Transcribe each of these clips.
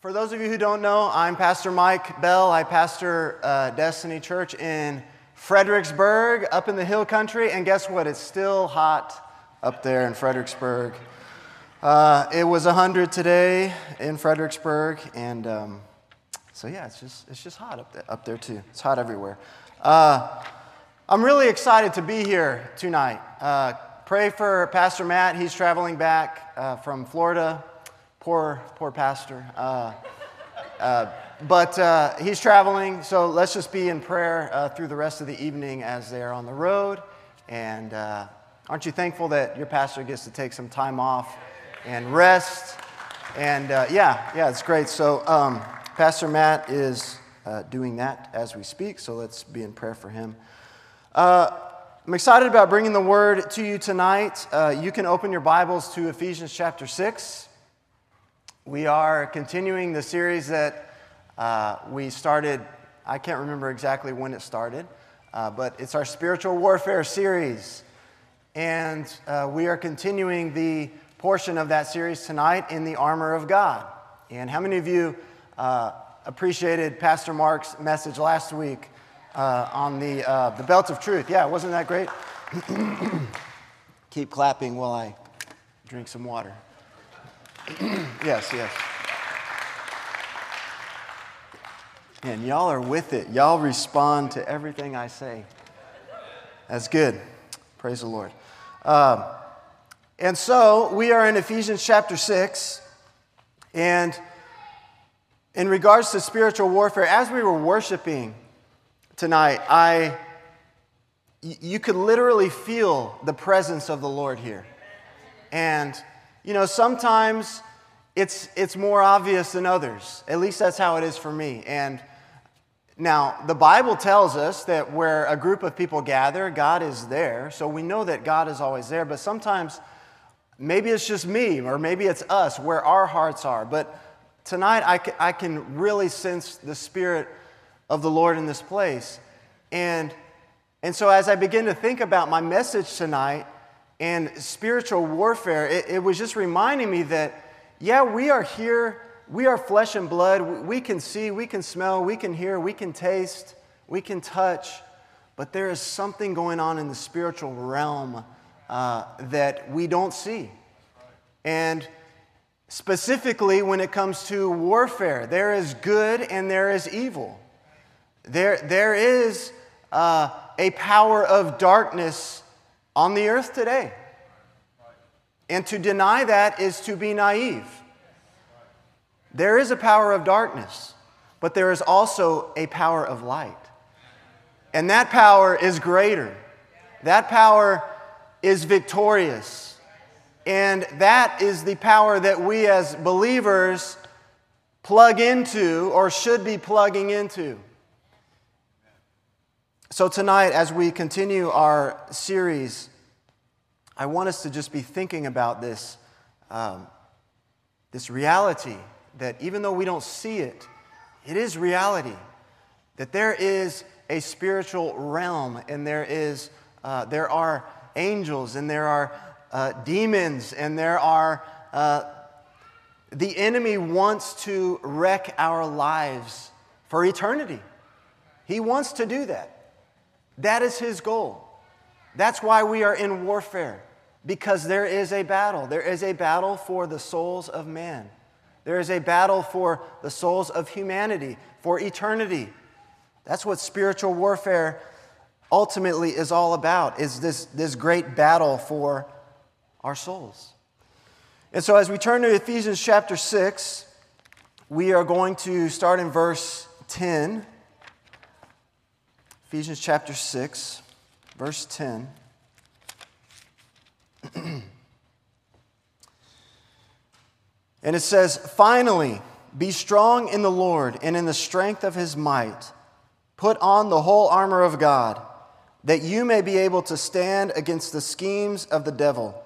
For those of you who don't know, I'm Pastor Mike Bell. I pastor uh, Destiny Church in Fredericksburg, up in the hill country. And guess what? It's still hot up there in Fredericksburg. Uh, it was 100 today in Fredericksburg, and um, so yeah, it's just, it's just hot up there, up there too. It's hot everywhere. Uh, I'm really excited to be here tonight. Uh, pray for Pastor Matt. He's traveling back uh, from Florida Poor, poor pastor. Uh, uh, but uh, he's traveling, so let's just be in prayer uh, through the rest of the evening as they're on the road. And uh, aren't you thankful that your pastor gets to take some time off and rest? And uh, yeah, yeah, it's great. So um, Pastor Matt is doing that as we speak, so let's be in prayer for him. I'm excited about bringing the word to you tonight. you can open your Bibles to Ephesians chapter 6. We are continuing the series that uh, we started, I can't remember exactly when it started, uh, but it's our spiritual warfare series. And uh, we are continuing the portion of that series tonight in the armor of God. And how many of you uh, appreciated Pastor Mark's message last week uh, on the, uh, the belt of truth? Yeah, wasn't that great? Keep clapping while I drink some water. yes, yes. And y'all are with it. Y'all respond to everything I say. That's good. Praise the Lord. Um, and so we are in Ephesians chapter 6. And in regards to spiritual warfare, as we were worshiping tonight, I, you could literally feel the presence of the Lord here. And you know, sometimes it's, it's more obvious than others. At least that's how it is for me. And now, the Bible tells us that where a group of people gather, God is there. So we know that God is always there. But sometimes, maybe it's just me, or maybe it's us, where our hearts are. But tonight, I can, I can really sense the Spirit of the Lord in this place. And, and so, as I begin to think about my message tonight, and spiritual warfare, it, it, was just reminding me that, yeah, we are here, we are flesh and blood. We can see, we can smell, we can hear, we can taste, we can touch, but there is something going on in the spiritual realm uh, that we don't see. And specifically, when it comes to warfare, there is good and there is evil. There, there is uh, a power of darkness on the earth today. And to deny that is to be naive. There is a power of darkness, but there is also a power of light. And that power is greater. That power is victorious. And that is the power that we as believers plug into or should be plugging into. So, tonight, as we continue our series, I want us to just be thinking about this, um, this reality that even though we don't see it, it is reality. That there is a spiritual realm, and there, is, uh, there are angels, and there are uh, demons, and there are. Uh, the enemy wants to wreck our lives for eternity. He wants to do that. That is his goal. That's why we are in warfare, because there is a battle. There is a battle for the souls of man. There is a battle for the souls of humanity, for eternity. That's what spiritual warfare ultimately is all about, is this, this great battle for our souls. And so as we turn to Ephesians chapter 6, we are going to start in verse 10. Ephesians chapter 6, verse 10. and it says, Finally, be strong in the Lord and in the strength of his might. Put on the whole armor of God, that you may be able to stand against the schemes of the devil.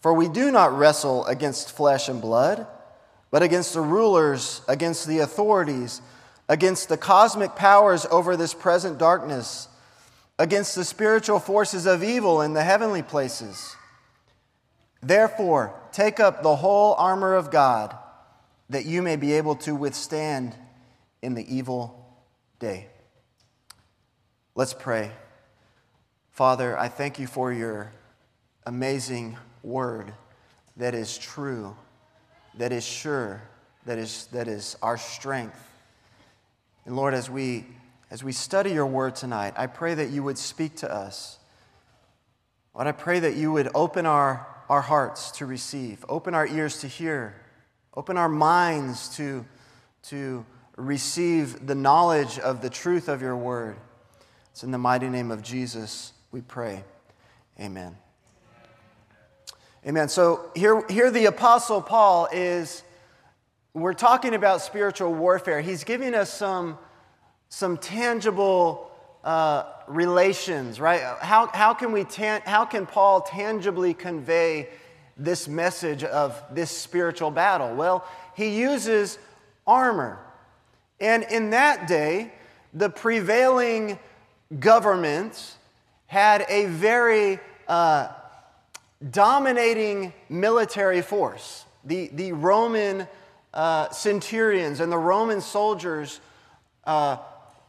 For we do not wrestle against flesh and blood, but against the rulers, against the authorities against the cosmic powers over this present darkness, against the spiritual forces of evil in the heavenly places. Therefore, take up the whole armor of God, that you may be able to withstand in the evil day. Let's pray. Father, I thank you for your amazing word that is true, that is sure, that is, that is our strength. And Lord, as we, as we study your word tonight, I pray that you would speak to us. Lord, I pray that you would open our, our hearts to receive, open our ears to hear, open our minds to, to receive the knowledge of the truth of your word. It's in the mighty name of Jesus we pray. Amen. Amen. So here, here the Apostle Paul is, we're talking about spiritual warfare. He's giving us some, some tangible uh, relations, right? How, how, can we tan- how can Paul tangibly convey this message of this spiritual battle? Well, he uses armor. And in that day, the prevailing government had a very uh, dominating military force. The, the Roman uh, centurions and the Roman soldiers uh,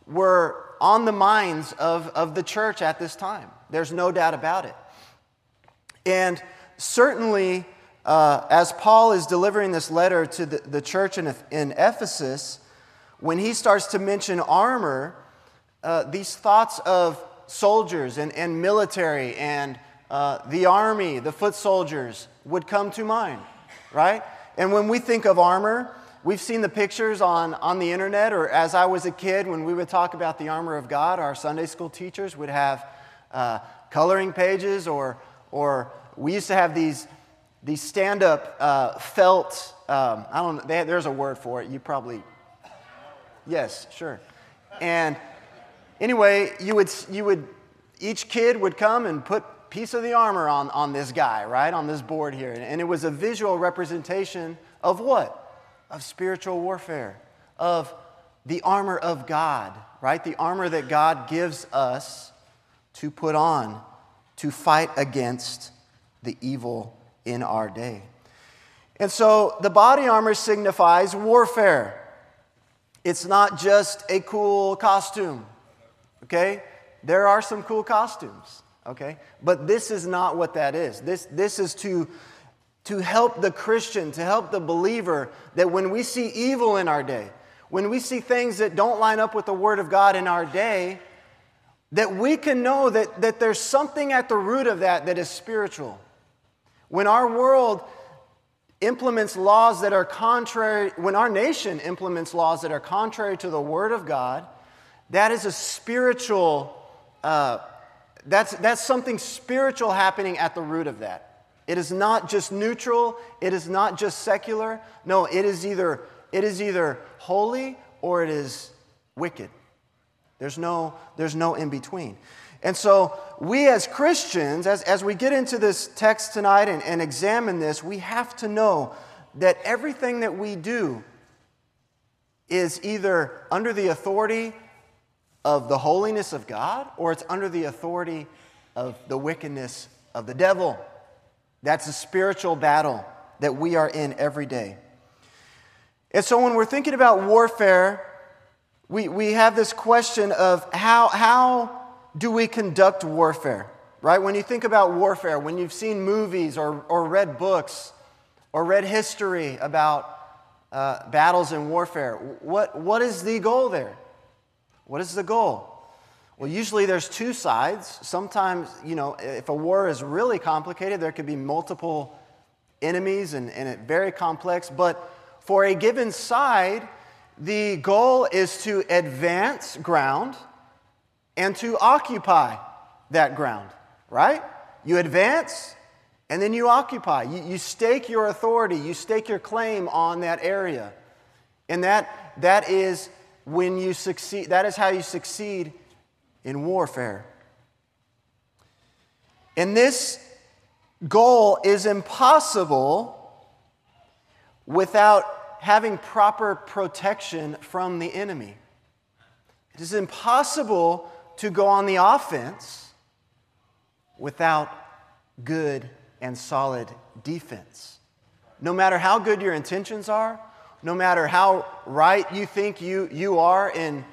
were on the minds of, of the church at this time. There's no doubt about it. And certainly, uh, as Paul is delivering this letter to the, the church in, in Ephesus, when he starts to mention armor, uh, these thoughts of soldiers and, and military and uh, the army, the foot soldiers would come to mind, right? And when we think of armor, we've seen the pictures on, on the internet, or as I was a kid, when we would talk about the armor of God, our Sunday school teachers would have uh, coloring pages, or, or we used to have these, these stand up uh, felt, um, I don't know, they, there's a word for it. You probably, yes, sure. And anyway, you would, you would, each kid would come and put piece of the armor on, on this guy, right? On this board here. And it was a visual representation of what? Of spiritual warfare, of the armor of God, right? The armor that God gives us to put on to fight against the evil in our day. And so the body armor signifies warfare. It's not just a cool costume, okay? There are some cool costumes okay? But this is not what that is. This, this is to, to help the Christian, to help the believer, that when we see evil in our day, when we see things that don't line up with the Word of God in our day, that we can know that, that there's something at the root of that that is spiritual. When our world implements laws that are contrary, when our nation implements laws that are contrary to the Word of God, that is a spiritual uh, that's, that's something spiritual happening at the root of that. It is not just neutral, it is not just secular. No, it is either, it is either holy or it is wicked. There's no, there's no in between. And so, we as Christians, as, as we get into this text tonight and, and examine this, we have to know that everything that we do is either under the authority of the holiness of God or it's under the authority of the wickedness of the devil. That's a spiritual battle that we are in every day. And so when we're thinking about warfare, we, we have this question of how, how do we conduct warfare, right? When you think about warfare, when you've seen movies or, or read books or read history about uh, battles and warfare, what, what is the goal there? What is the goal? Well, usually there's two sides. Sometimes, you know, if a war is really complicated, there could be multiple enemies and, and it very complex. But for a given side, the goal is to advance ground and to occupy that ground, right? You advance and then you occupy. You, you stake your authority, you stake your claim on that area. And that, that is when you succeed, that is how you succeed in warfare. And this goal is impossible without having proper protection from the enemy. It is impossible to go on the offense without good and solid defense. No matter how good your intentions are, no matter how right you think you, you are in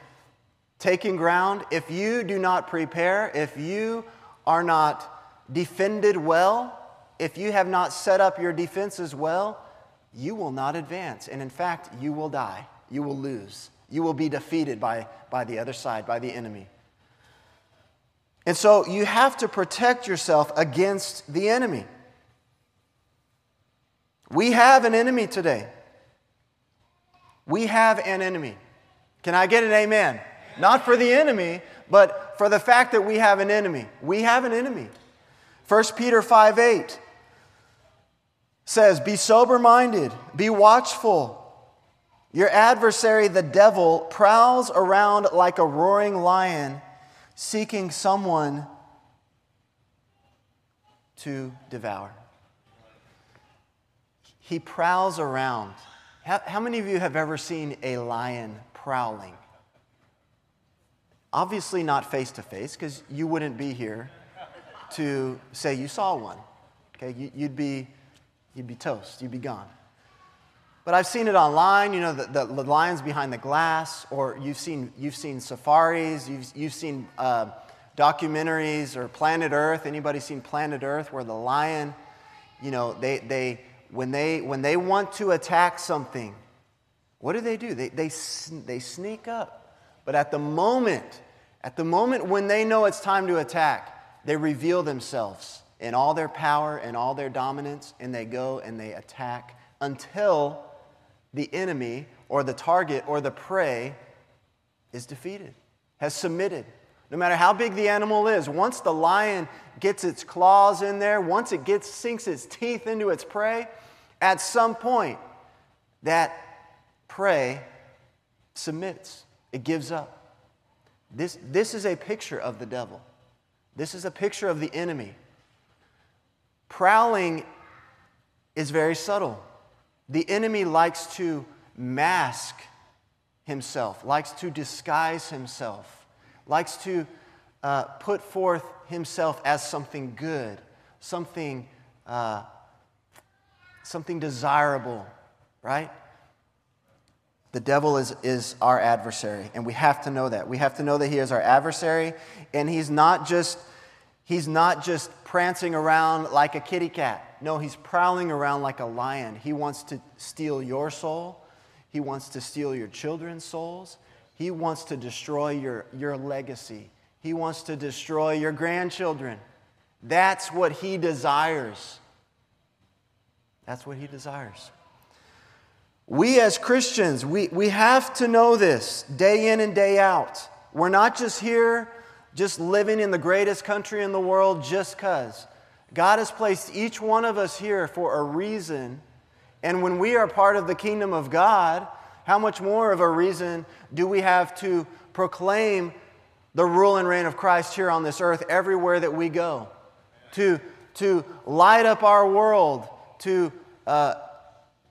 taking ground, if you do not prepare, if you are not defended well, if you have not set up your defenses well, you will not advance. And in fact, you will die. You will lose. You will be defeated by, by the other side, by the enemy. And so you have to protect yourself against the enemy. We have an enemy today. We have an enemy. Can I get an amen? Not for the enemy, but for the fact that we have an enemy. We have an enemy. 1 Peter 5 8 says, Be sober minded, be watchful. Your adversary, the devil, prowls around like a roaring lion, seeking someone to devour. He prowls around. How, how many of you have ever seen a lion prowling? Obviously, not face to face, because you wouldn't be here to say you saw one. Okay, you, you'd, be, you'd be toast, you'd be gone. But I've seen it online, you know, the, the, lions behind the glass, or you've seen, you've seen safaris, you've, you've seen uh, documentaries or Planet Earth. Anybody seen Planet Earth where the lion, you know, they, they, when, they, when they want to attack something, what do they do? They, they, they sneak up but at the moment, at the moment when they know it's time to attack, they reveal themselves in all their power and all their dominance, and they go and they attack until the enemy or the target or the prey is defeated, has submitted. No matter how big the animal is, once the lion gets its claws in there, once it gets sinks its teeth into its prey, at some point that prey submits it gives up. This, this is a picture of the devil. This is a picture of the enemy. Prowling is very subtle. The enemy likes to mask himself, likes to disguise himself, likes to uh, put forth himself as something good, something, uh, something desirable, right? The devil is, is our adversary, and we have to know that. We have to know that he is our adversary, and he's not just, he's not just prancing around like a kitty cat. No, he's prowling around like a lion. He wants to steal your soul, he wants to steal your children's souls, he wants to destroy your, your legacy, he wants to destroy your grandchildren. That's what he desires. That's what he desires. We as Christians, we, we have to know this day in and day out. We're not just here, just living in the greatest country in the world just because. God has placed each one of us here for a reason. And when we are part of the kingdom of God, how much more of a reason do we have to proclaim the rule and reign of Christ here on this earth everywhere that we go? To, to light up our world, to, uh,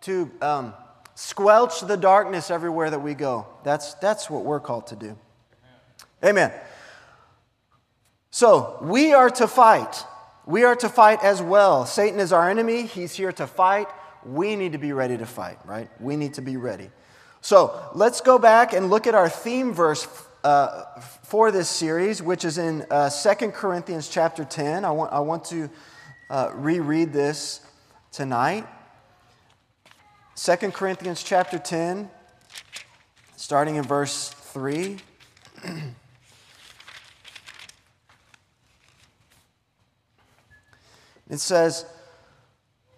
to um, squelch the darkness everywhere that we go. That's, that's what we're called to do. Amen. So, we are to fight. We are to fight as well. Satan is our enemy, he's here to fight. We need to be ready to fight, right? We need to be ready. So, let's go back and look at our theme verse uh, for this series, which is in uh, 2 Corinthians chapter 10. I want, I want to uh, reread this tonight. 2 Corinthians chapter 10, starting in verse 3. it says,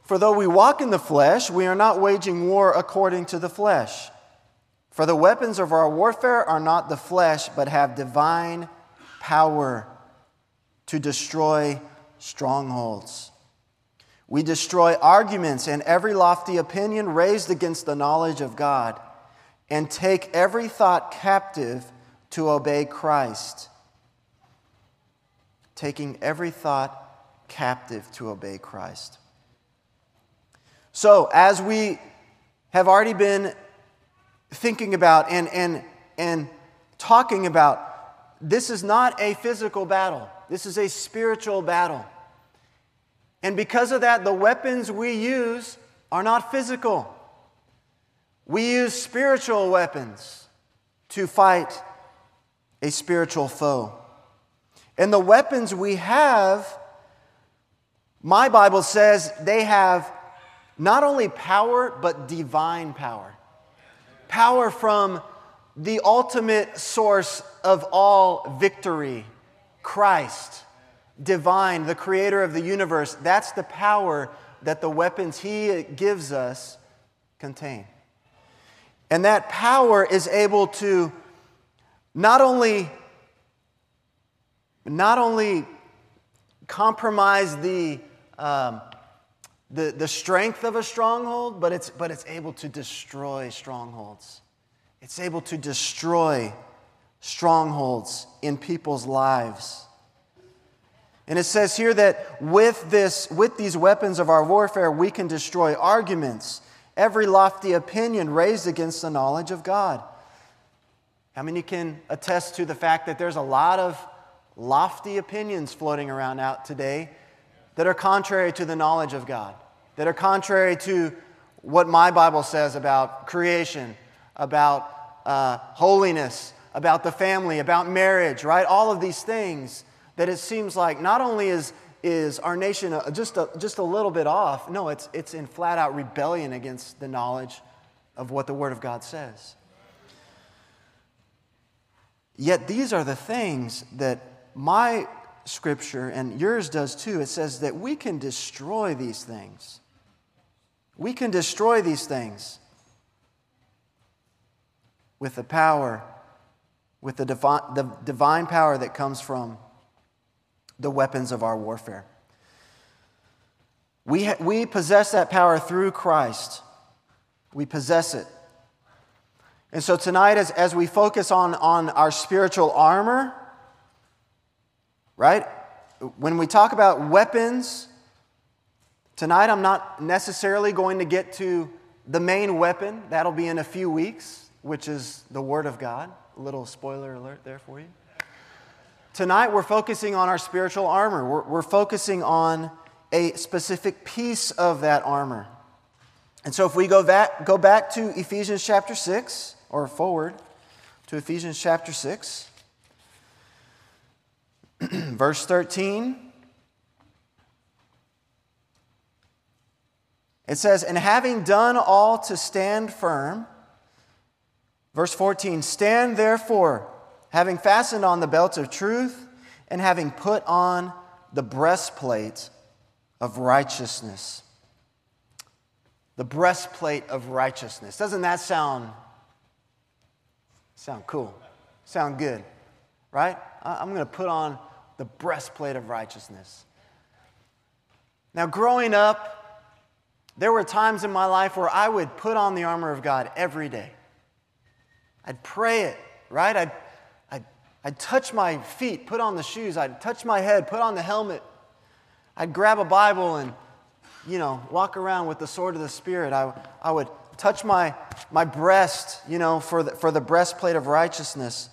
For though we walk in the flesh, we are not waging war according to the flesh. For the weapons of our warfare are not the flesh, but have divine power to destroy strongholds. We destroy arguments and every lofty opinion raised against the knowledge of God and take every thought captive to obey Christ. Taking every thought captive to obey Christ. So, as we have already been thinking about and, and, and talking about, this is not a physical battle, this is a spiritual battle. And because of that, the weapons we use are not physical. We use spiritual weapons to fight a spiritual foe. And the weapons we have, my Bible says they have not only power, but divine power. Power from the ultimate source of all victory, Christ, divine, the creator of the universe. That's the power that the weapons he gives us contain. And that power is able to not only, not only compromise the, um, the, the strength of a stronghold, but it's, but it's able to destroy strongholds. It's able to destroy strongholds in people's lives. And it says here that with, this, with these weapons of our warfare, we can destroy arguments, every lofty opinion raised against the knowledge of God. How many can attest to the fact that there's a lot of lofty opinions floating around out today that are contrary to the knowledge of God, that are contrary to what my Bible says about creation, about uh, holiness, about the family, about marriage, right? All of these things that it seems like not only is, is our nation just, a, just a little bit off, no, it's, it's in flat out rebellion against the knowledge of what the Word of God says. Yet these are the things that my scripture and yours does too. It says that we can destroy these things. We can destroy these things with the power, with the divine, the divine power that comes from the weapons of our warfare. We, ha- we possess that power through Christ. We possess it. And so tonight, as, as we focus on, on our spiritual armor, right? When we talk about weapons, tonight I'm not necessarily going to get to the main weapon. That'll be in a few weeks which is the Word of God. A little spoiler alert there for you. Tonight, we're focusing on our spiritual armor. We're, we're focusing on a specific piece of that armor. And so, if we go back, go back to Ephesians chapter 6, or forward to Ephesians chapter 6, verse 13, it says, And having done all to stand firm, Verse 14 Stand therefore, having fastened on the belt of truth, and having put on the breastplate of righteousness. The breastplate of righteousness. Doesn't that sound sound cool? Sound good, right? I'm going to put on the breastplate of righteousness. Now, growing up, there were times in my life where I would put on the armor of God every day. I'd pray it, right? I'd, I'd, I'd touch my feet, put on the shoes. I'd touch my head, put on the helmet. I'd grab a Bible and, you know, walk around with the sword of the Spirit. I, I would touch my, my breast, you know, for the, for the breastplate of righteousness.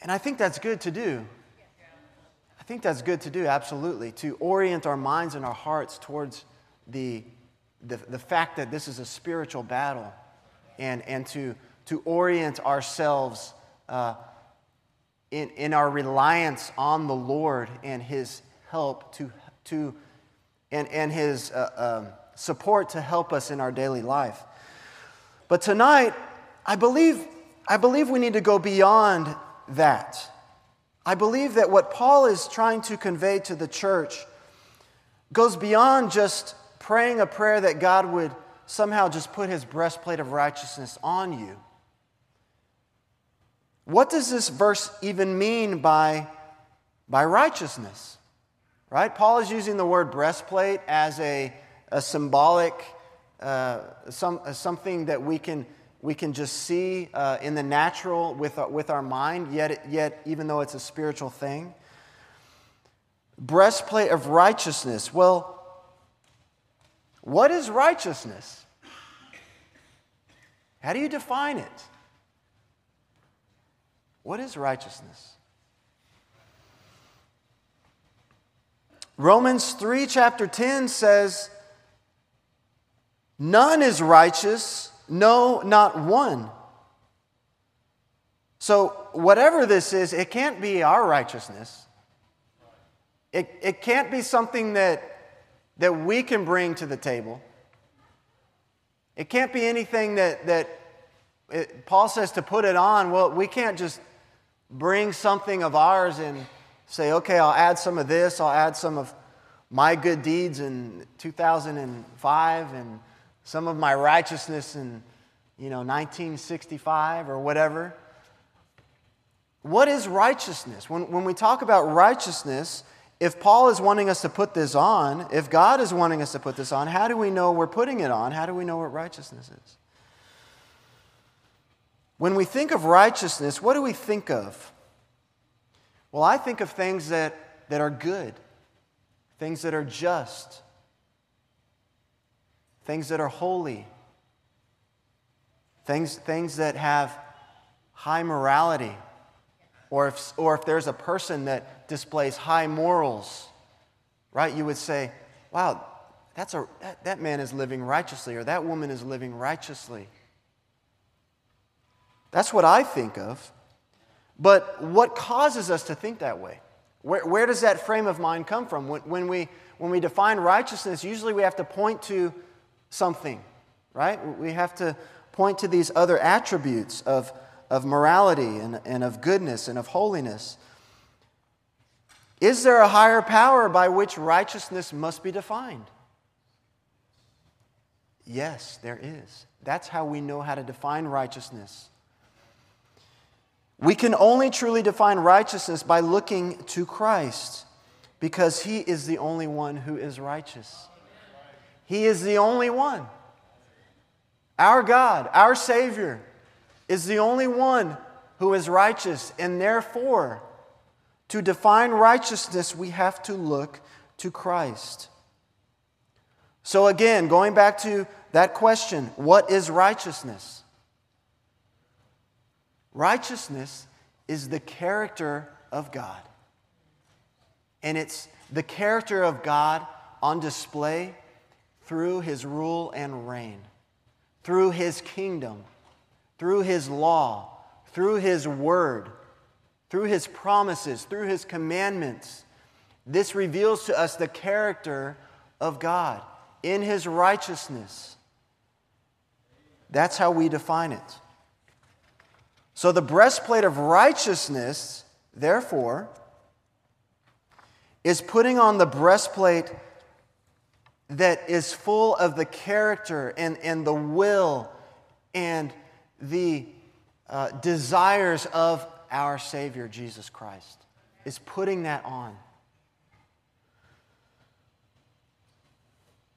And I think that's good to do. I think that's good to do, absolutely, to orient our minds and our hearts towards the, the, the fact that this is a spiritual battle and, and to, to orient ourselves uh, in, in our reliance on the Lord and His help to, to and, and His uh, um, support to help us in our daily life. But tonight, I believe, I believe we need to go beyond that. I believe that what Paul is trying to convey to the church goes beyond just praying a prayer that God would somehow just put his breastplate of righteousness on you. What does this verse even mean by, by righteousness? Right? Paul is using the word breastplate as a, a symbolic, uh, some, something that we can, we can just see uh, in the natural with our, with our mind, yet, yet, even though it's a spiritual thing. Breastplate of righteousness. Well, what is righteousness? How do you define it? What is righteousness? Romans 3, chapter 10 says None is righteous, no, not one. So, whatever this is, it can't be our righteousness. It, it can't be something that, that we can bring to the table. It can't be anything that, that it, Paul says to put it on. Well, we can't just bring something of ours and say, okay, I'll add some of this, I'll add some of my good deeds in 2005 and some of my righteousness in you know 1965 or whatever. What is righteousness? When, when we talk about righteousness if paul is wanting us to put this on if god is wanting us to put this on how do we know we're putting it on? How do we know what righteousness is? When we think of righteousness what do we think of? Well i think of things that, that are good things that are just things that are holy, things, things that have high morality, or if, or if there's a person that displays high morals, right, you would say, wow, that's a, that, that man is living righteously, or that woman is living righteously. That's what I think of. But what causes us to think that way? Where, where does that frame of mind come from? When, when, we, when we define righteousness, usually we have to point to something, right? We have to point to these other attributes of, of morality and, and of goodness and of holiness. Is there a higher power by which righteousness must be defined? Yes, there is. That's how we know how to define righteousness. We can only truly define righteousness by looking to Christ because he is the only one who is righteous. He is the only one. Our God, our Savior, is the only one who is righteous, and therefore, to define righteousness, we have to look to Christ. So, again, going back to that question what is righteousness? Righteousness is the character of God. And it's the character of God on display through his rule and reign, through his kingdom, through his law, through his word, through his promises, through his commandments. This reveals to us the character of God in his righteousness. That's how we define it. So, the breastplate of righteousness, therefore, is putting on the breastplate that is full of the character and, and the will and the uh, desires of our Savior, Jesus Christ, is putting that on.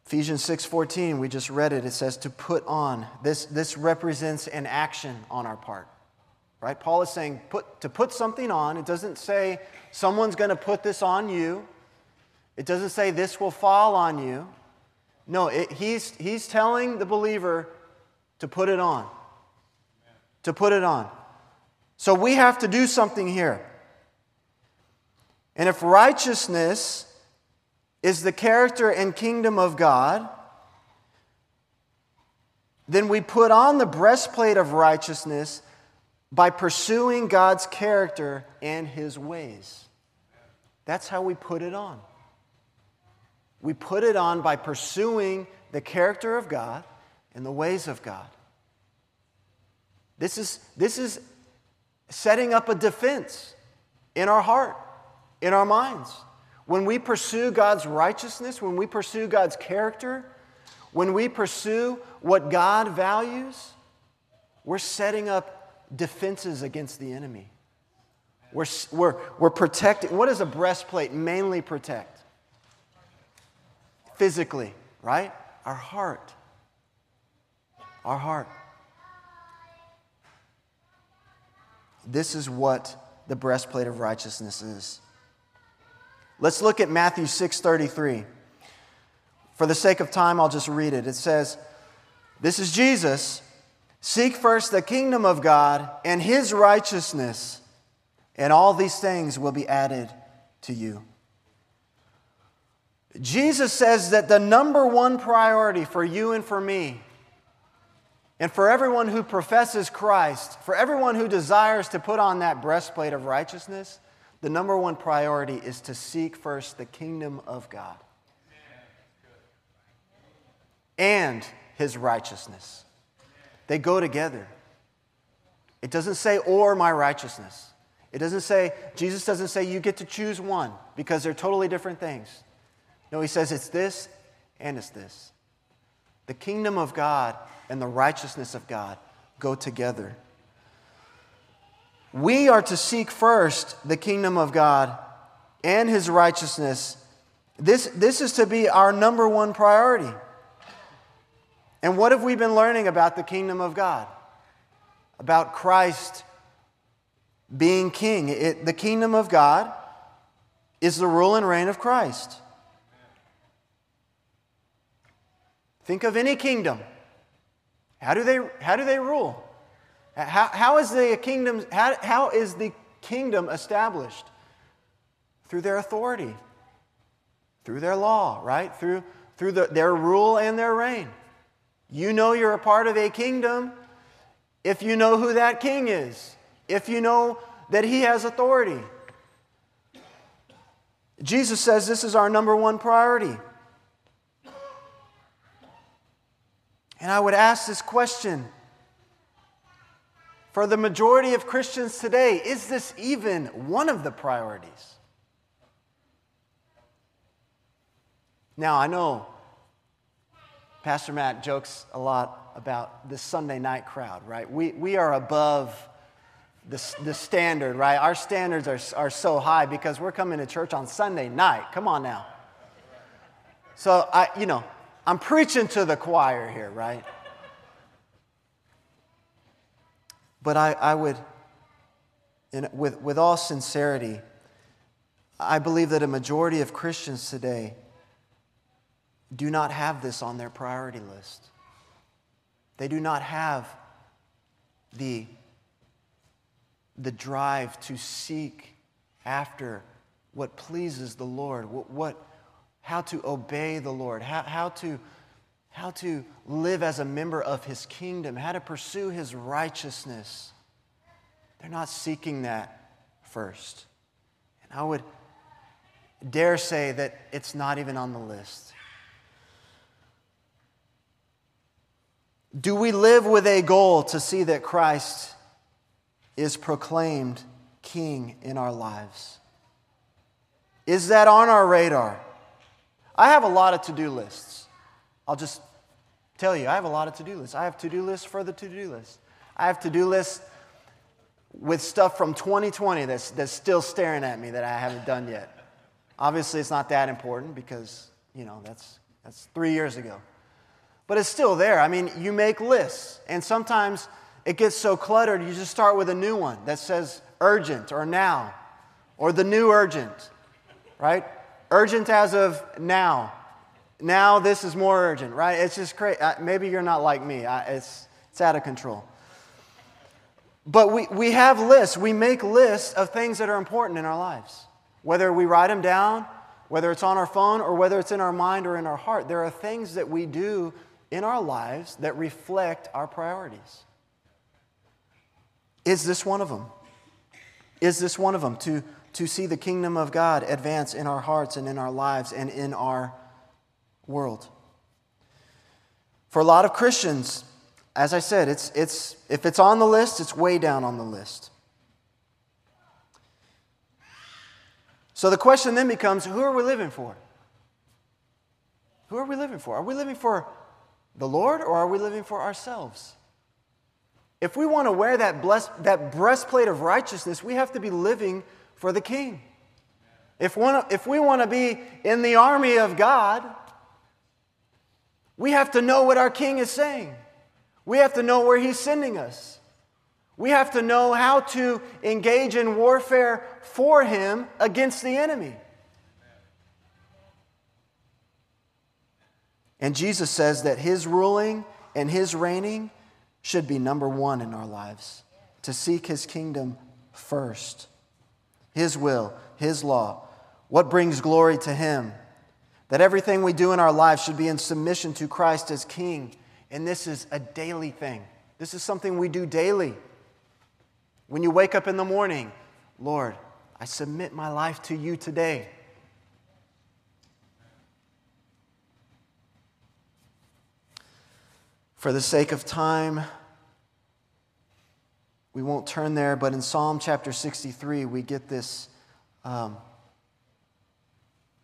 Ephesians 6:14, we just read it. It says to put on. This, this represents an action on our part. Right? Paul is saying put, to put something on. It doesn't say someone's going to put this on you. It doesn't say this will fall on you. No, it, he's, he's telling the believer to put it on. To put it on. So we have to do something here. And if righteousness is the character and kingdom of God, then we put on the breastplate of righteousness by pursuing God's character and his ways. That's how we put it on. We put it on by pursuing the character of God and the ways of God. This is, this is setting up a defense in our heart, in our minds. When we pursue God's righteousness, when we pursue God's character, when we pursue what God values, we're setting up defenses against the enemy. We're, we're, we're protecting. What does a breastplate mainly protect? Physically, right? Our heart. Our heart. This is what the breastplate of righteousness is. Let's look at Matthew 6:33. For the sake of time, I'll just read it. It says, This is Jesus. Seek first the kingdom of God and his righteousness, and all these things will be added to you. Jesus says that the number one priority for you and for me, and for everyone who professes Christ, for everyone who desires to put on that breastplate of righteousness, the number one priority is to seek first the kingdom of God and his righteousness. They go together. It doesn't say, or my righteousness. It doesn't say, Jesus doesn't say you get to choose one because they're totally different things. No, he says it's this and it's this. The kingdom of God and the righteousness of God go together. We are to seek first the kingdom of God and his righteousness. This, this is to be our number one priority. And what have we been learning about the kingdom of God? About Christ being king. It, the kingdom of God is the rule and reign of Christ. Think of any kingdom. How do they, how do they rule? How, how, is the kingdom, how, how is the kingdom established? Through their authority, through their law, right? Through, through the, their rule and their reign. You know you're a part of a kingdom if you know who that king is, if you know that he has authority. Jesus says this is our number one priority. And I would ask this question for the majority of Christians today is this even one of the priorities? Now, I know Pastor Matt jokes a lot about the Sunday night crowd, right? We, we are above the, the standard, right? Our standards are, are so high because we're coming to church on Sunday night. Come on now. So, I, you know, I'm preaching to the choir here, right? But I, I would, in, with, with all sincerity, I believe that a majority of Christians today do not have this on their priority list. They do not have the, the drive to seek after what pleases the Lord, what, what how to obey the Lord, how, how, to, how to live as a member of His kingdom, how to pursue His righteousness. They're not seeking that first. And I would dare say that it's not even on the list. Do we live with a goal to see that Christ is proclaimed King in our lives? Is that on our radar? I have a lot of to do lists. I'll just tell you, I have a lot of to do lists. I have to do lists for the to do list. I have to do lists with stuff from 2020 that's, that's still staring at me that I haven't done yet. Obviously, it's not that important because, you know, that's, that's three years ago. But it's still there. I mean, you make lists, and sometimes it gets so cluttered, you just start with a new one that says urgent or now or the new urgent, right? Urgent as of now. Now this is more urgent, right? It's just crazy. Uh, maybe you're not like me. It's, it's out of control. But we, we have lists. We make lists of things that are important in our lives. Whether we write them down, whether it's on our phone, or whether it's in our mind or in our heart, there are things that we do in our lives that reflect our priorities. Is this one of them? Is this one of them? To to see the kingdom of God advance in our hearts and in our lives and in our world. For a lot of Christians, as I said, it's, it's, if it's on the list, it's way down on the list. So the question then becomes who are we living for? Who are we living for? Are we living for the Lord or are we living for ourselves? If we want to wear that, blessed, that breastplate of righteousness, we have to be living for the king. If, one, if we want to be in the army of God, we have to know what our king is saying. We have to know where he's sending us. We have to know how to engage in warfare for him against the enemy. And Jesus says that his ruling and his reigning should be number one in our lives, to seek his kingdom first. His will, His law. What brings glory to Him? that everything we do in our lives should be in submission to Christ as King. And this is a daily thing. This is something we do daily. When you wake up in the morning, Lord, I submit my life to you today. For the sake of time, we won't turn there, but in Psalm chapter 63, we get this. Um,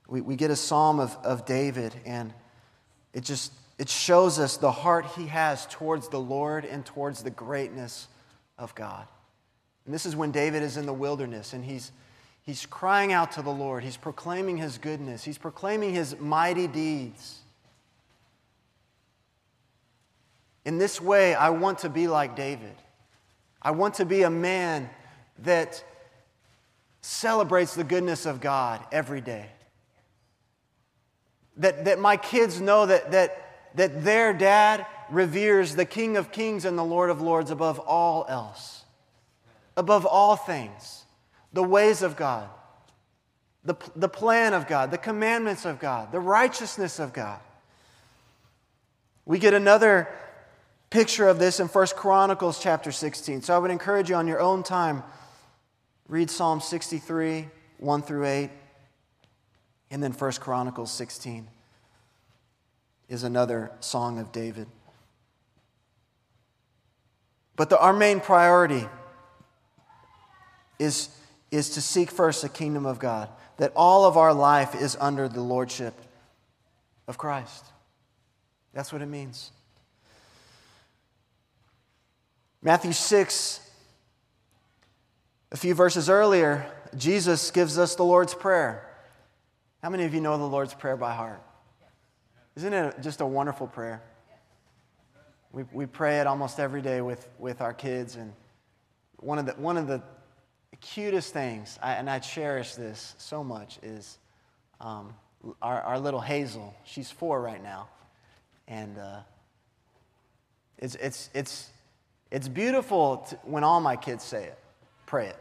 we, we get a psalm of, of David, and it just it shows us the heart he has towards the Lord and towards the greatness of God. And this is when David is in the wilderness and he's, he's crying out to the Lord. He's proclaiming his goodness, he's proclaiming his mighty deeds. In this way, I want to be like David. I want to be a man that celebrates the goodness of God every day. That, that my kids know that, that, that their dad reveres the King of Kings and the Lord of Lords above all else, above all things, the ways of God, the, the plan of God, the commandments of God, the righteousness of God. We get another picture of this in 1 Chronicles chapter 16. So I would encourage you on your own time, read Psalm 63, 1 through 8, and then 1 Chronicles 16 is another song of David. But the, our main priority is, is to seek first the kingdom of God, that all of our life is under the lordship of Christ. That's what it means. Matthew 6, a few verses earlier, Jesus gives us the Lord's Prayer. How many of you know the Lord's Prayer by heart? Isn't it just a wonderful prayer? We, we pray it almost every day with, with our kids. And one of the, one of the cutest things, I, and I cherish this so much, is um, our, our little Hazel. She's four right now. And uh, it's, it's, it's, it's beautiful to, when all my kids say it, pray it.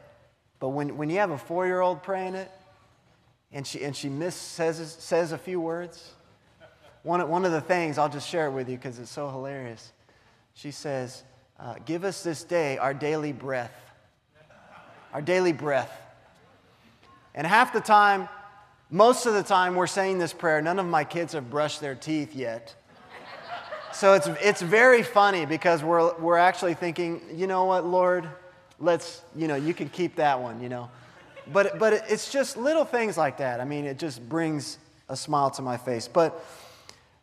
But when, when you have a four year old praying it, and she, and she miss, says, says a few words, one, one of the things, I'll just share it with you because it's so hilarious. She says, uh, Give us this day our daily breath. Our daily breath. And half the time, most of the time, we're saying this prayer. None of my kids have brushed their teeth yet. So it's, it's very funny because we're, we're actually thinking, you know what, Lord, let's, you know, you can keep that one, you know. But, but it's just little things like that. I mean, it just brings a smile to my face. But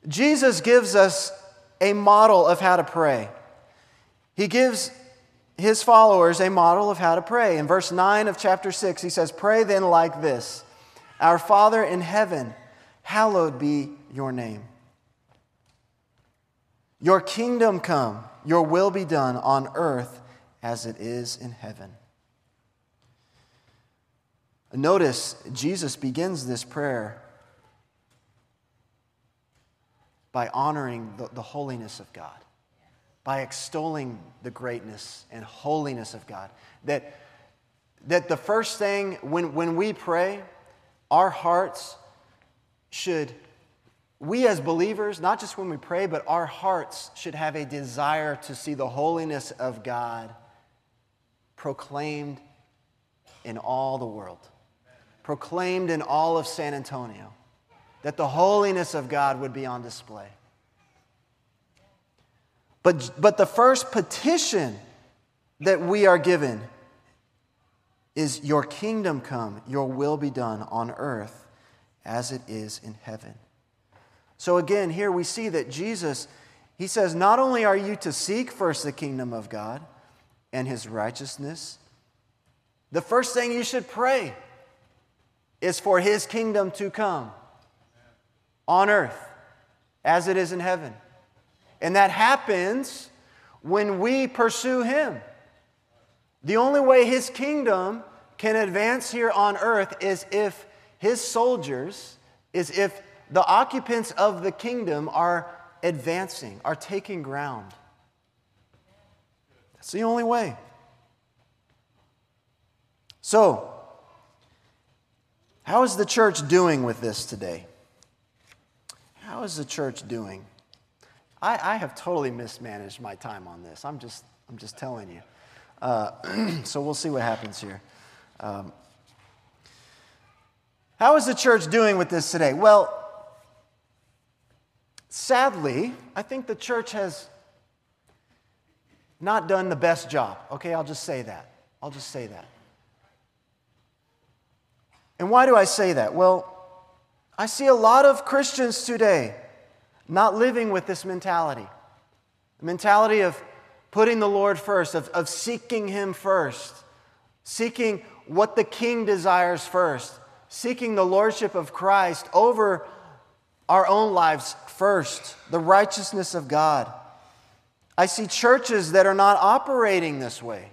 Jesus gives us a model of how to pray. He gives his followers a model of how to pray. In verse 9 of chapter 6, he says, Pray then like this Our Father in heaven, hallowed be your name. Your kingdom come, your will be done on earth as it is in heaven. Notice Jesus begins this prayer by honoring the, the holiness of God, by extolling the greatness and holiness of God. That, that the first thing, when, when we pray, our hearts should, we as believers, not just when we pray, but our hearts should have a desire to see the holiness of God proclaimed in all the world, proclaimed in all of San Antonio that the holiness of God would be on display. But, but the first petition that we are given is Your kingdom come, Your will be done on earth as it is in heaven. So again, here we see that Jesus, He says, not only are you to seek first the kingdom of God and His righteousness, the first thing you should pray is for His kingdom to come on earth as it is in heaven. And that happens when we pursue Him. The only way His kingdom can advance here on earth is if His soldiers, is if the occupants of the kingdom are advancing, are taking ground. That's the only way. So, how is the church doing with this today? How is the church doing? I, I have totally mismanaged my time on this. I'm just, I'm just telling you. Uh, so we'll see what happens here. Um, how is the church doing with this today? Well, sadly, I think the church has not done the best job. Okay, I'll just say that. I'll just say that. And why do I say that? Well, I see a lot of Christians today not living with this mentality the mentality of putting the Lord first, of, of seeking Him first, seeking what the King desires first, seeking the Lordship of Christ over our own lives first, the righteousness of God. I see churches that are not operating this way.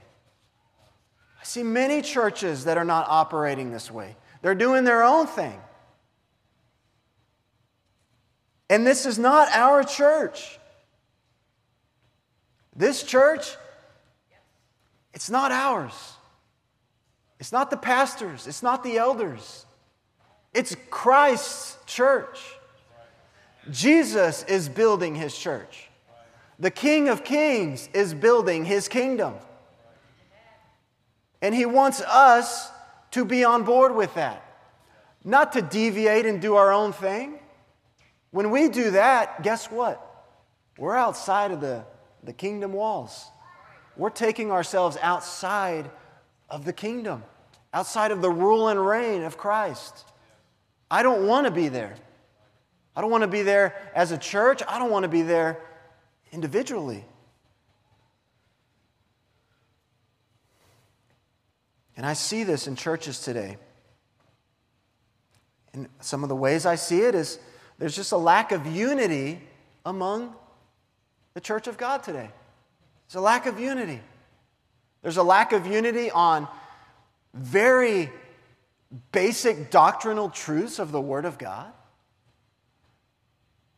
I see many churches that are not operating this way. They're doing their own thing. And this is not our church. This church, it's not ours. It's not the pastors, it's not the elders. It's Christ's church. Jesus is building his church. The King of Kings is building his kingdom. And he wants us to be on board with that, not to deviate and do our own thing. When we do that, guess what? We're outside of the, the kingdom walls. We're taking ourselves outside of the kingdom, outside of the rule and reign of Christ. I don't want to be there. I don't want to be there as a church. I don't want to be there individually. And I see this in churches today. And some of the ways I see it is there's just a lack of unity among the church of God today. There's a lack of unity. There's a lack of unity on very basic doctrinal truths of the Word of God.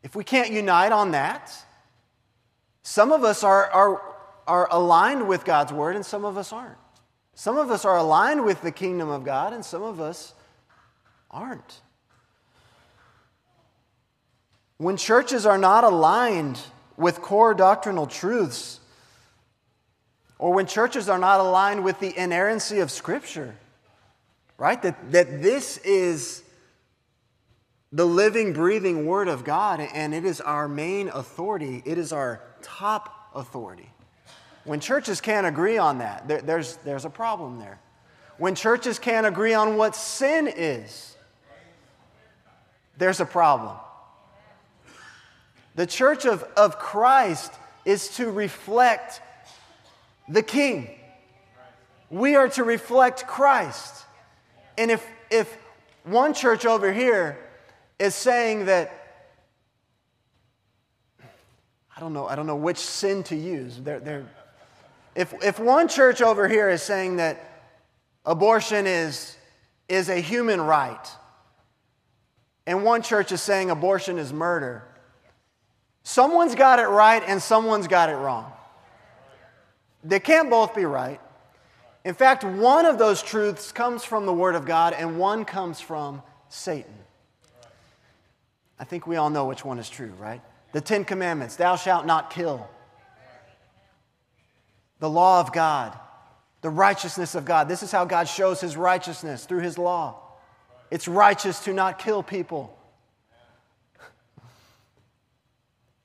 If we can't unite on that, some of us are, are, are aligned with God's Word and some of us aren't. Some of us are aligned with the kingdom of God and some of us aren't. When churches are not aligned with core doctrinal truths, or when churches are not aligned with the inerrancy of Scripture, right? That, that this is the living, breathing Word of God, and it is our main authority, it is our top authority. When churches can't agree on that, there, there's, there's a problem there. When churches can't agree on what sin is, there's a problem. The church of, of Christ is to reflect the King. We are to reflect Christ. And if, if one church over here is saying that, I don't know, I don't know which sin to use. They're, they're, if, if one church over here is saying that abortion is, is a human right, and one church is saying abortion is murder, Someone's got it right and someone's got it wrong. They can't both be right. In fact, one of those truths comes from the Word of God and one comes from Satan. I think we all know which one is true, right? The Ten Commandments Thou shalt not kill. The law of God, the righteousness of God. This is how God shows His righteousness through His law. It's righteous to not kill people.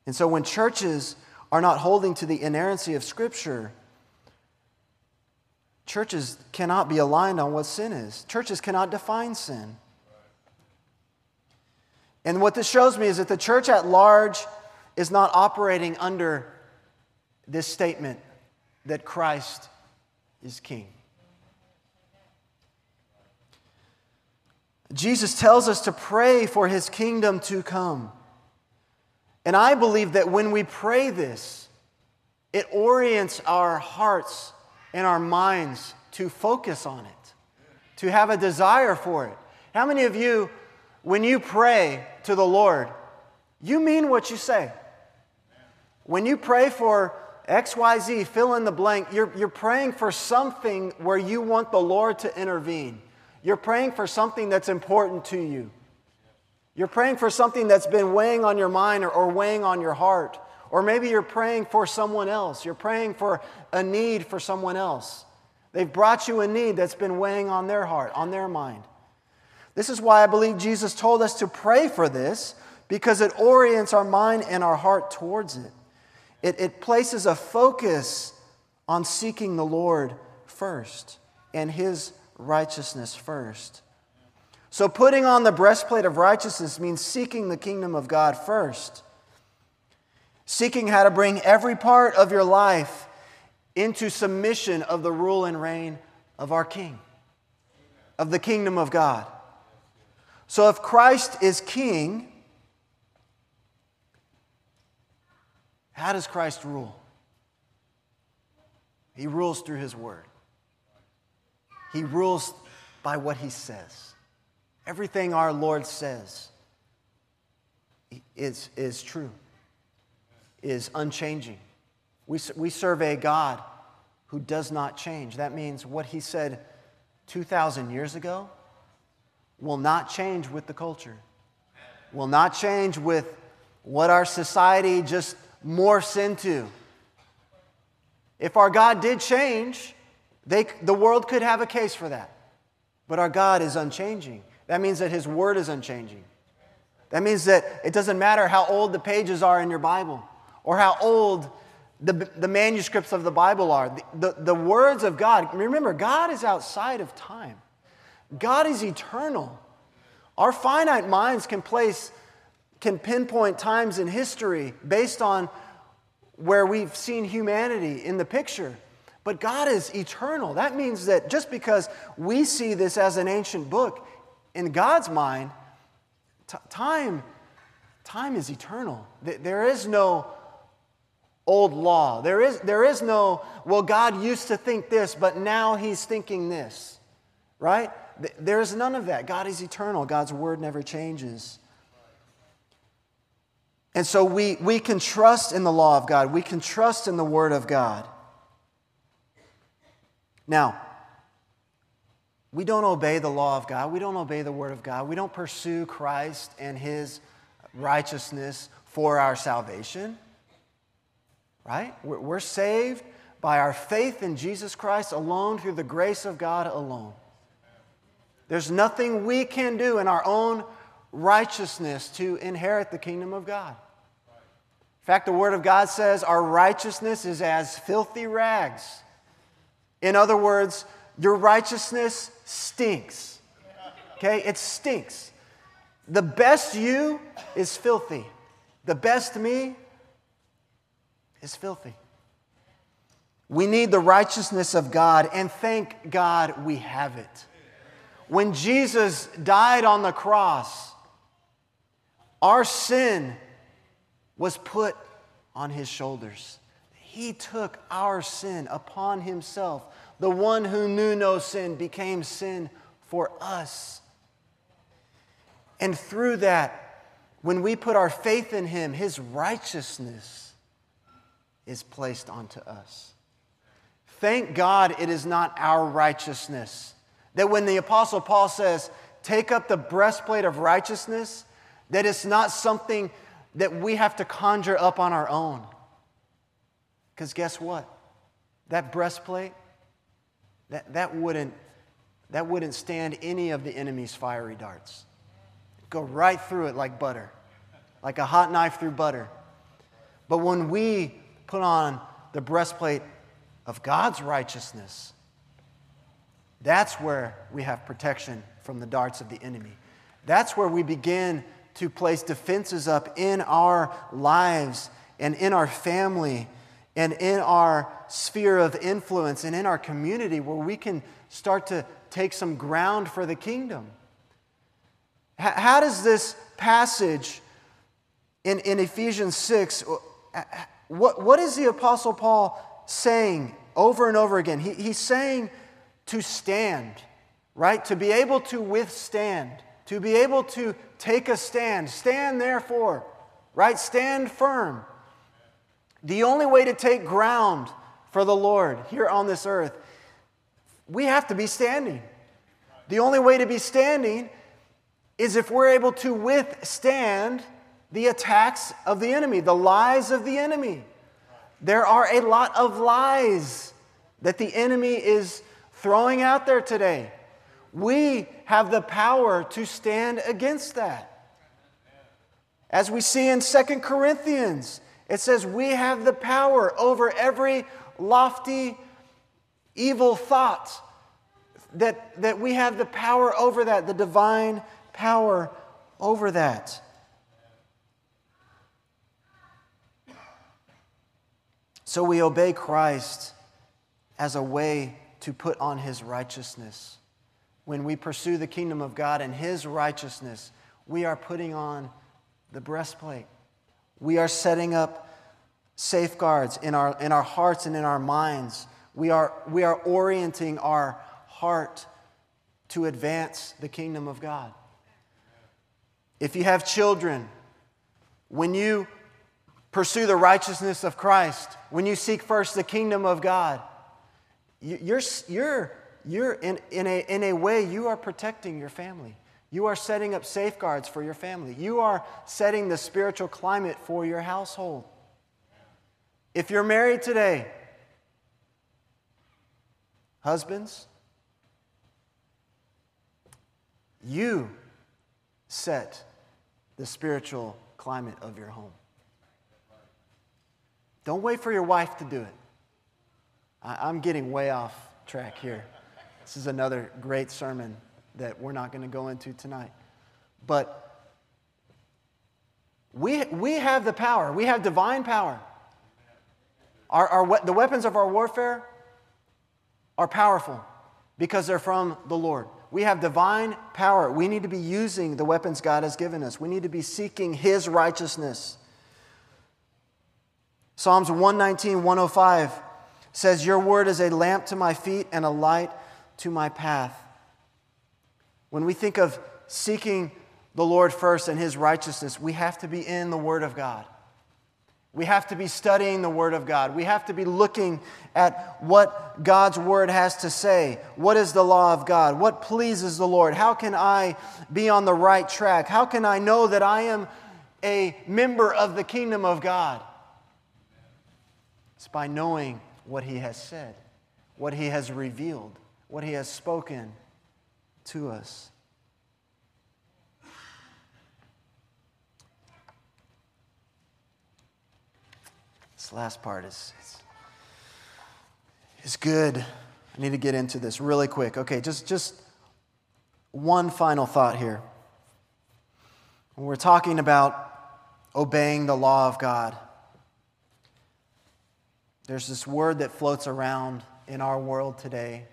And so when churches are not holding to the inerrancy of Scripture, churches cannot be aligned on what sin is. Churches cannot define sin. And what this shows me is that the church at large is not operating under this statement that Christ is king. Jesus tells us to pray for his kingdom to come. And I believe that when we pray this, it orients our hearts and our minds to focus on it, to have a desire for it. How many of you, when you pray to the Lord, you mean what you say? When you pray for XYZ, fill in the blank, you're, you're praying for something where you want the Lord to intervene. You're praying for something that's important to you. You're praying for something that's been weighing on your mind or, or weighing on your heart. Or maybe you're praying for someone else. You're praying for a need for someone else. They've brought you a need that's been weighing on their heart, on their mind. This is why I believe Jesus told us to pray for this because it orients our mind and our heart towards it. It, it places a focus on seeking the Lord first and His righteousness first. So, putting on the breastplate of righteousness means seeking the kingdom of God first. Seeking how to bring every part of your life into submission of the rule and reign of our King, of the kingdom of God. So, if Christ is King, how does Christ rule? He rules through His Word, He rules by what He says. Everything our Lord says is, is true, is unchanging. We, we serve a God who does not change. That means what he said 2,000 years ago will not change with the culture, will not change with what our society just morphs into. If our God did change, they, the world could have a case for that. But our God is unchanging. That means that His Word is unchanging. That means that it doesn't matter how old the pages are in your Bible or how old the, the manuscripts of the Bible are. The, the, the words of God, remember, God is outside of time, God is eternal. Our finite minds can place, can pinpoint times in history based on where we've seen humanity in the picture. But God is eternal. That means that just because we see this as an ancient book, in God's mind, t- time, time is eternal. There is no old law. There is, there is no, well, God used to think this, but now he's thinking this, right? There is none of that. God is eternal, God's word never changes. And so we, we can trust in the law of God, we can trust in the word of God. Now, we don't obey the law of God. We don't obey the Word of God. We don't pursue Christ and His righteousness for our salvation. Right? We're saved by our faith in Jesus Christ alone through the grace of God alone. There's nothing we can do in our own righteousness to inherit the kingdom of God. In fact, the Word of God says our righteousness is as filthy rags. In other words, your righteousness stinks. Okay? It stinks. The best you is filthy. The best me is filthy. We need the righteousness of God, and thank God we have it. When Jesus died on the cross, our sin was put on his shoulders. He took our sin upon himself the one who knew no sin became sin for us. And through that, when we put our faith in him, his righteousness is placed onto us. Thank God it is not our righteousness. That when the Apostle Paul says, take up the breastplate of righteousness, that it's not something that we have to conjure up on our own. Because guess what? That breastplate, that, that, wouldn't, that wouldn't stand any of the enemy's fiery darts. Go right through it like butter, like a hot knife through butter. But when we put on the breastplate of God's righteousness, that's where we have protection from the darts of the enemy. That's where we begin to place defenses up in our lives and in our family and in our sphere of influence and in our community where we can start to take some ground for the kingdom. How does this passage in, in Ephesians 6, uh, what, what is the Apostle Paul saying over and over again? He, he's saying to stand, right? To be able to withstand, to be able to take a stand. Stand therefore, right? Stand firm. The only way to take ground for the Lord here on this earth, we have to be standing. The only way to be standing is if we're able to withstand the attacks of the enemy, the lies of the enemy. There are a lot of lies that the enemy is throwing out there today. We have the power to stand against that. As we see in Second Corinthians, it says we have the power over every lofty, evil thought, that, that we have the power over that, the divine power over that. So we obey Christ as a way to put on his righteousness. When we pursue the kingdom of God and his righteousness, we are putting on the breastplate. We are setting up safeguards in our, in our hearts and in our minds. We are, we are orienting our heart to advance the kingdom of God. If you have children, when you pursue the righteousness of Christ, when you seek first the kingdom of God, you're, you're, you're in, in, a, in a way, you are protecting your family. You are setting up safeguards for your family. You are setting the spiritual climate for your household. If you're married today, husbands, you set the spiritual climate of your home. Don't wait for your wife to do it. I, am getting way off track here. This is another great sermon that we're not going to go into tonight. But we, we have the power, we have divine power. Our, our, the weapons of our warfare are powerful because they're from the Lord. We have divine power. We need to be using the weapons God has given us. We need to be seeking His righteousness. Psalms 119, 105 says, Your word is a lamp to my feet and a light to my path. When we think of seeking the Lord first and His righteousness, we have to be in the Word of God. We have to be studying the Word of God. We have to be looking at what God's Word has to say. What is the law of God? What pleases the Lord? How can I be on the right track? How can I know that I am a member of the kingdom of God? It's by knowing what He has said, what He has revealed, what He has spoken to us. This last part is, is, good. I need to get into this really quick. Okay, just, just one final thought here. When we're talking about obeying the law of God, there's this word that floats around in our world today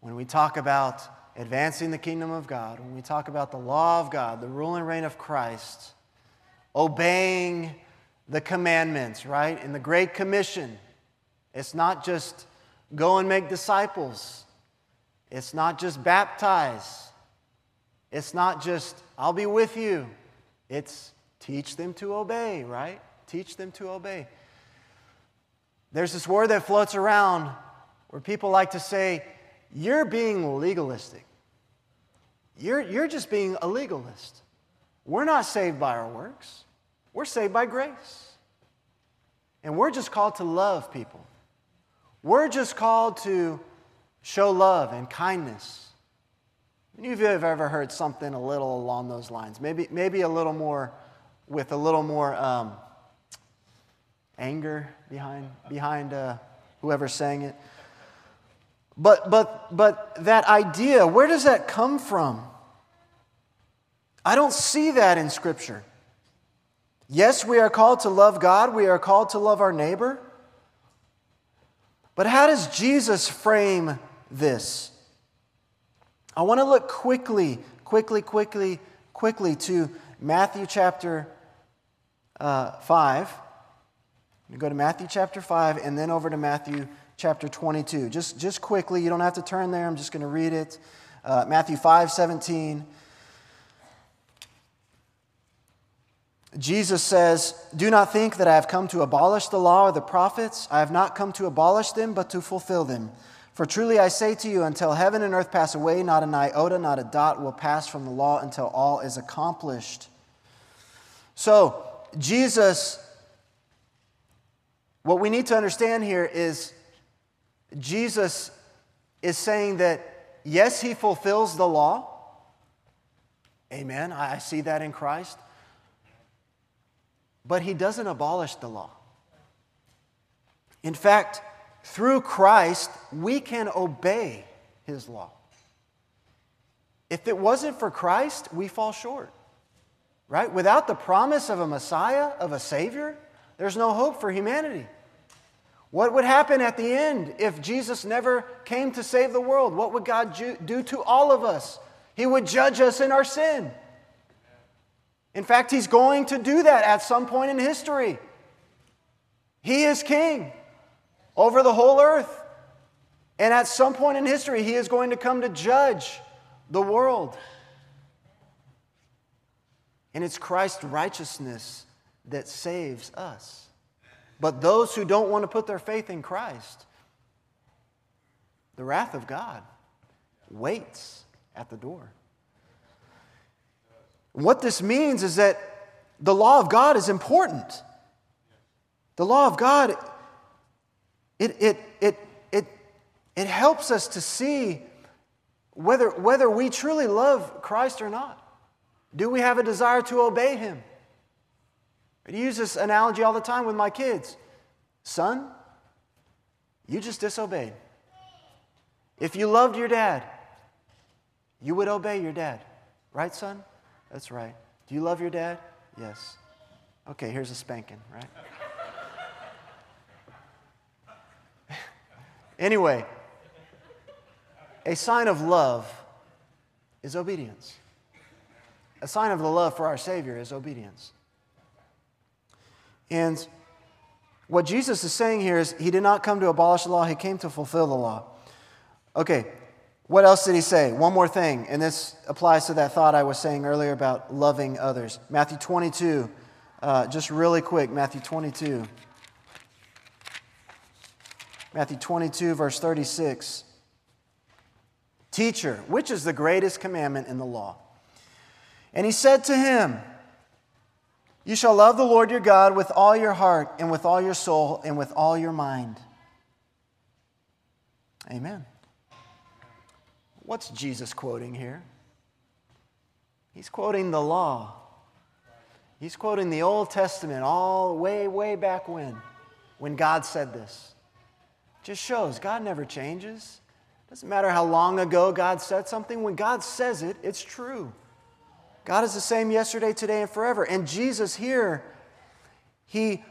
when we talk about advancing the kingdom of God, when we talk about the law of God, the rule and reign of Christ, obeying the commandments, right? In the Great Commission, it's not just go and make disciples, it's not just baptize, it's not just I'll be with you, it's teach them to obey, right? Teach them to obey. There's this word that floats around where people like to say, you're being legalistic. You're, you're just being a legalist. We're not saved by our works, we're saved by grace. And we're just called to love people. We're just called to show love and kindness. Any of you have ever heard something a little along those lines? Maybe, maybe a little more, with a little more um, anger behind, behind uh, whoever's saying it. But, but, but that idea, where does that come from? I don't see that in Scripture. Yes, we are called to love God, we are called to love our neighbor. But how does Jesus frame this? I want to look quickly, quickly, quickly, quickly to Matthew chapter uh, 5. Go to Matthew chapter 5 and then over to Matthew chapter 22. Just, just quickly, you don't have to turn there, I'm just going to read it. Uh, Matthew 5 17. Jesus says, Do not think that I have come to abolish the law or the prophets. I have not come to abolish them, but to fulfill them. For truly I say to you, until heaven and earth pass away, not an iota, not a dot will pass from the law until all is accomplished. So, Jesus, what we need to understand here is Jesus is saying that, yes, he fulfills the law. Amen. I see that in Christ. But he doesn't abolish the law. In fact, through Christ, we can obey his law. If it wasn't for Christ, we fall short. Right? Without the promise of a Messiah, of a Savior, there's no hope for humanity. What would happen at the end if Jesus never came to save the world? What would God do to all of us? He would judge us in our sin. In fact, He's going to do that at some point in history. He is King over the whole earth. And at some point in history, He is going to come to judge the world. And it's Christ's righteousness that saves us. But those who don't want to put their faith in Christ, the wrath of God waits at the door. What this means is that the law of God is important. The law of God, it, it, it, it, it helps us to see whether, whether we truly love Christ or not. Do we have a desire to obey Him? I use this analogy all the time with my kids. Son, you just disobeyed. If you loved your dad, you would obey your dad. Right, son? That's right. Do you love your dad? Yes. Okay, here's a spanking, right? anyway, a sign of love is obedience. A sign of the love for our Savior is obedience. And what Jesus is saying here is he did not come to abolish the law, he came to fulfill the law. Okay, what else did he say? One more thing, and this applies to that thought I was saying earlier about loving others. Matthew 22, uh, just really quick, Matthew 22. Matthew 22, verse 36. Teacher, which is the greatest commandment in the law? And he said to him, you shall love the Lord your God with all your heart and with all your soul and with all your mind. Amen. What's Jesus quoting here? He's quoting the law. He's quoting the Old Testament all way, way back when, when God said this. Just shows God never changes. Doesn't matter how long ago God said something, when God says it, it's true. God is the same yesterday, today, and forever. And Jesus here, he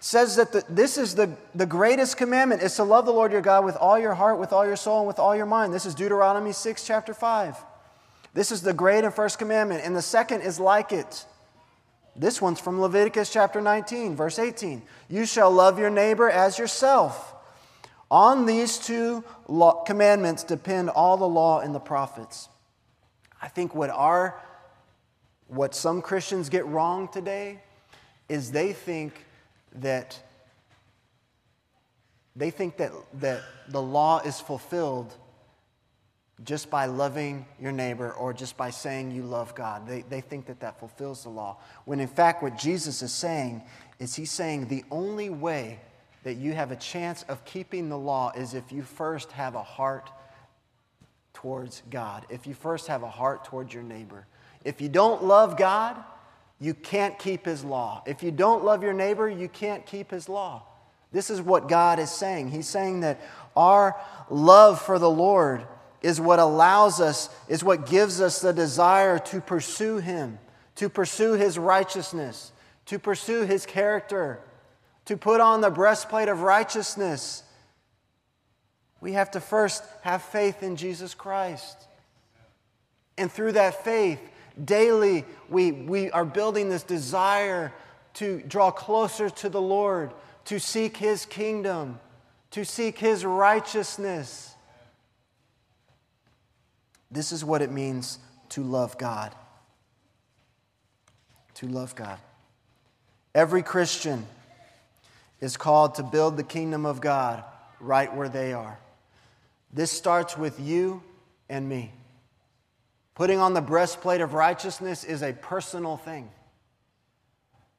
says that the, this is the, the greatest commandment is to love the Lord your God with all your heart, with all your soul, and with all your mind. This is Deuteronomy 6, chapter 5. This is the great and first commandment. And the second is like it. This one's from Leviticus chapter 19, verse 18. You shall love your neighbor as yourself. On these two law, commandments depend all the law and the prophets. I think what our what some Christians get wrong today is they think that they think that, that the law is fulfilled just by loving your neighbor or just by saying you love God. They, they think that that fulfills the law. When in fact, what Jesus is saying is he's saying the only way that you have a chance of keeping the law is if you first have a heart towards God, if you first have a heart towards your neighbor. If you don't love God, you can't keep His law. If you don't love your neighbor, you can't keep His law. This is what God is saying. He's saying that our love for the Lord is what allows us, is what gives us the desire to pursue Him, to pursue His righteousness, to pursue His character, to put on the breastplate of righteousness. We have to first have faith in Jesus Christ. And through that faith, daily we, we are building this desire to draw closer to the Lord, to seek His kingdom, to seek His righteousness. This is what it means to love God. To love God. Every Christian is called to build the kingdom of God right where they are. This starts with you and me. Putting on the breastplate of righteousness is a personal thing.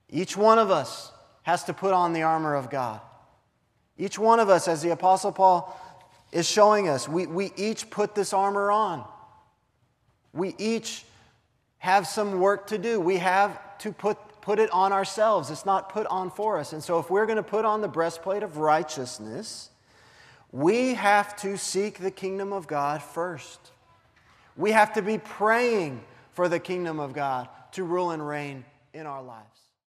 Each one of us has to put on the armor of God. Each one of us, as the Apostle Paul is showing us, we, we each put this armor on. We each have some work to do. We have to put, put it on ourselves. It's not put on for us. And so, if we're going to put on the breastplate of righteousness, we have to seek the kingdom of God first. We have to be praying for the kingdom of God to rule and reign in our lives.